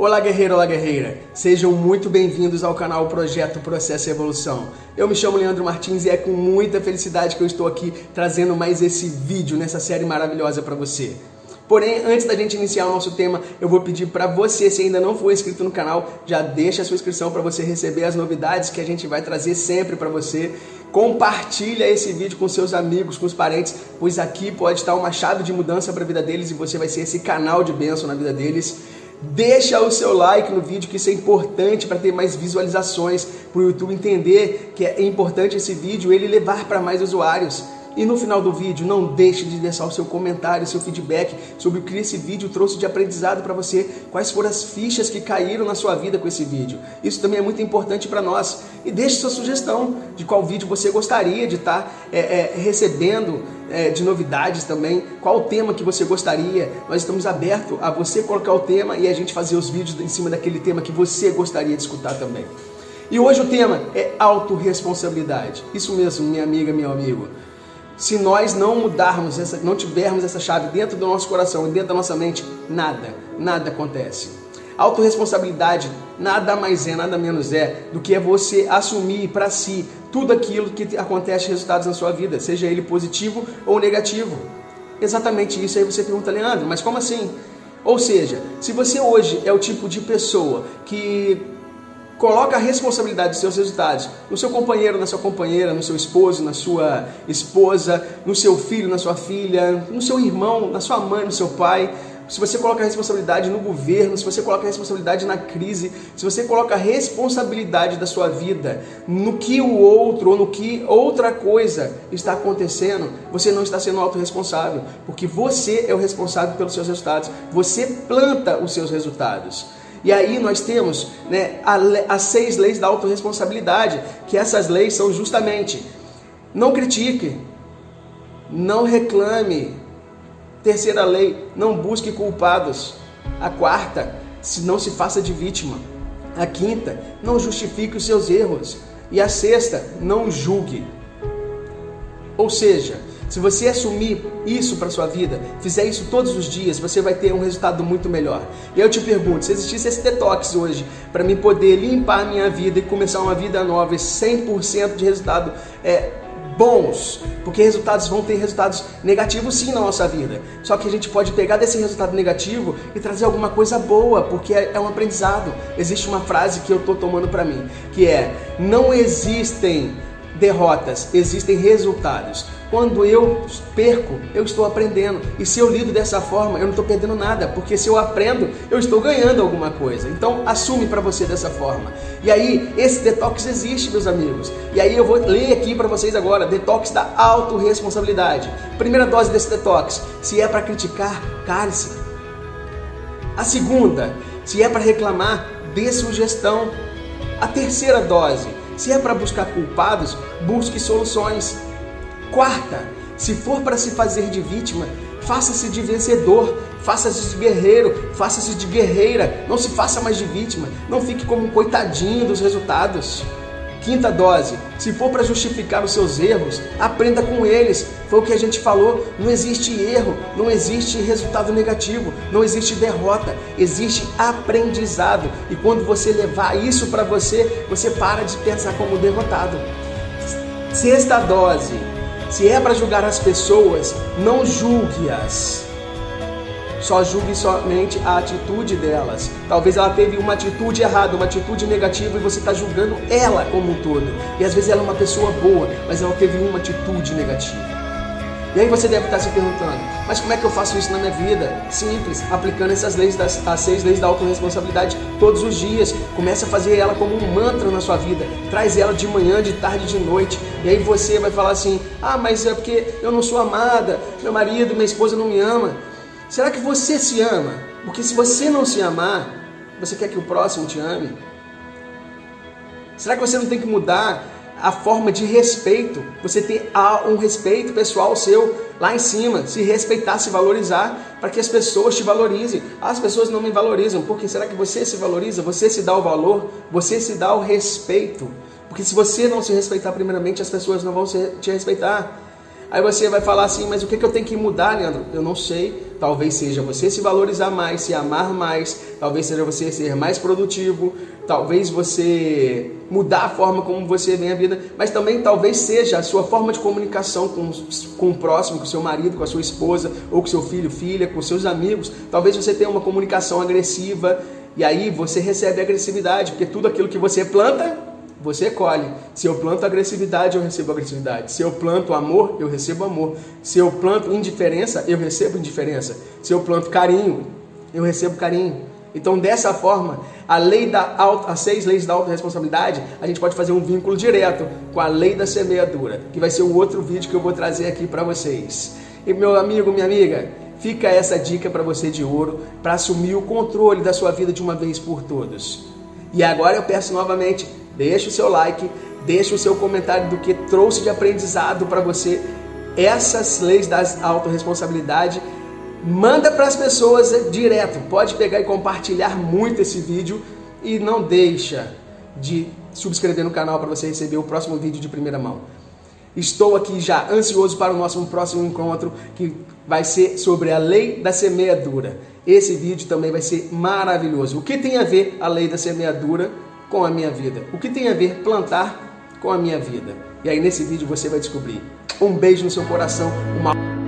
Olá guerreiro, olá guerreira, sejam muito bem-vindos ao canal Projeto Processo e Evolução. Eu me chamo Leandro Martins e é com muita felicidade que eu estou aqui trazendo mais esse vídeo nessa série maravilhosa para você. Porém, antes da gente iniciar o nosso tema, eu vou pedir para você, se ainda não for inscrito no canal, já deixa a sua inscrição para você receber as novidades que a gente vai trazer sempre para você. Compartilha esse vídeo com seus amigos, com os parentes, pois aqui pode estar uma chave de mudança para a vida deles e você vai ser esse canal de bênção na vida deles. Deixa o seu like no vídeo, que isso é importante para ter mais visualizações, para o YouTube entender que é importante esse vídeo ele levar para mais usuários. E no final do vídeo, não deixe de deixar o seu comentário, seu feedback sobre o que esse vídeo trouxe de aprendizado para você, quais foram as fichas que caíram na sua vida com esse vídeo. Isso também é muito importante para nós. E deixe sua sugestão de qual vídeo você gostaria de estar tá, é, é, recebendo é, de novidades também, qual o tema que você gostaria. Nós estamos abertos a você colocar o tema e a gente fazer os vídeos em cima daquele tema que você gostaria de escutar também. E hoje o tema é autorresponsabilidade. Isso mesmo, minha amiga, meu amigo se nós não mudarmos, essa, não tivermos essa chave dentro do nosso coração e dentro da nossa mente, nada, nada acontece. Autoresponsabilidade nada mais é, nada menos é do que é você assumir para si tudo aquilo que acontece resultados na sua vida, seja ele positivo ou negativo. Exatamente isso aí você pergunta, Leandro, mas como assim? Ou seja, se você hoje é o tipo de pessoa que Coloca a responsabilidade dos seus resultados no seu companheiro, na sua companheira, no seu esposo, na sua esposa, no seu filho, na sua filha, no seu irmão, na sua mãe, no seu pai. Se você coloca a responsabilidade no governo, se você coloca a responsabilidade na crise, se você coloca a responsabilidade da sua vida no que o outro ou no que outra coisa está acontecendo, você não está sendo autorresponsável, porque você é o responsável pelos seus resultados. Você planta os seus resultados. E aí nós temos né, as seis leis da autorresponsabilidade, que essas leis são justamente não critique, não reclame. Terceira lei, não busque culpados. A quarta, se não se faça de vítima. A quinta, não justifique os seus erros. E a sexta, não julgue. Ou seja, se você assumir isso para sua vida, fizer isso todos os dias, você vai ter um resultado muito melhor. E eu te pergunto, se existisse esse detox hoje para mim poder limpar minha vida e começar uma vida nova, 100% de resultado é, bons, porque resultados vão ter resultados negativos sim na nossa vida. Só que a gente pode pegar desse resultado negativo e trazer alguma coisa boa, porque é, é um aprendizado. Existe uma frase que eu estou tomando para mim, que é: não existem derrotas, existem resultados. Quando eu perco, eu estou aprendendo. E se eu lido dessa forma, eu não estou perdendo nada, porque se eu aprendo, eu estou ganhando alguma coisa. Então, assume para você dessa forma. E aí, esse detox existe, meus amigos. E aí eu vou ler aqui para vocês agora, detox da autorresponsabilidade. Primeira dose desse detox, se é para criticar, cale-se. A segunda, se é para reclamar, dê sugestão. A terceira dose, se é para buscar culpados, busque soluções. Quarta, se for para se fazer de vítima, faça-se de vencedor, faça-se de guerreiro, faça-se de guerreira. Não se faça mais de vítima, não fique como um coitadinho dos resultados. Quinta dose: se for para justificar os seus erros, aprenda com eles. Foi o que a gente falou: não existe erro, não existe resultado negativo, não existe derrota, existe aprendizado. E quando você levar isso para você, você para de pensar como derrotado. Sexta dose: se é para julgar as pessoas, não julgue-as só julgue somente a atitude delas. Talvez ela teve uma atitude errada, uma atitude negativa e você está julgando ela como um todo. E às vezes ela é uma pessoa boa, mas ela teve uma atitude negativa. E aí você deve estar se perguntando, mas como é que eu faço isso na minha vida? Simples, aplicando essas leis, das, as seis leis da autorresponsabilidade todos os dias. Comece a fazer ela como um mantra na sua vida. Traz ela de manhã, de tarde, de noite. E aí você vai falar assim, ah, mas é porque eu não sou amada, meu marido, minha esposa não me ama. Será que você se ama? Porque se você não se amar, você quer que o próximo te ame? Será que você não tem que mudar a forma de respeito? Você ter um respeito pessoal seu lá em cima, se respeitar, se valorizar, para que as pessoas te valorizem. As pessoas não me valorizam, porque será que você se valoriza? Você se dá o valor? Você se dá o respeito? Porque se você não se respeitar primeiramente, as pessoas não vão te respeitar. Aí você vai falar assim, mas o que, que eu tenho que mudar, Leandro? Eu não sei, talvez seja você se valorizar mais, se amar mais, talvez seja você ser mais produtivo, talvez você mudar a forma como você vê a vida, mas também talvez seja a sua forma de comunicação com, com o próximo, com o seu marido, com a sua esposa, ou com seu filho, filha, com seus amigos. Talvez você tenha uma comunicação agressiva e aí você recebe agressividade, porque tudo aquilo que você planta você colhe. Se eu planto agressividade, eu recebo agressividade. Se eu planto amor, eu recebo amor. Se eu planto indiferença, eu recebo indiferença. Se eu planto carinho, eu recebo carinho. Então, dessa forma, a lei da auto, as seis leis da autorresponsabilidade, a gente pode fazer um vínculo direto com a lei da semeadura, que vai ser o outro vídeo que eu vou trazer aqui para vocês. E meu amigo, minha amiga, fica essa dica para você de ouro, para assumir o controle da sua vida de uma vez por todas. E agora eu peço novamente, Deixe o seu like, deixe o seu comentário do que trouxe de aprendizado para você essas leis da autorresponsabilidade. Manda para as pessoas direto. Pode pegar e compartilhar muito esse vídeo e não deixa de subscrever no canal para você receber o próximo vídeo de primeira mão. Estou aqui já ansioso para o nosso próximo encontro que vai ser sobre a lei da semeadura. Esse vídeo também vai ser maravilhoso. O que tem a ver a lei da semeadura com a minha vida? O que tem a ver plantar com a minha vida? E aí nesse vídeo você vai descobrir. Um beijo no seu coração, uma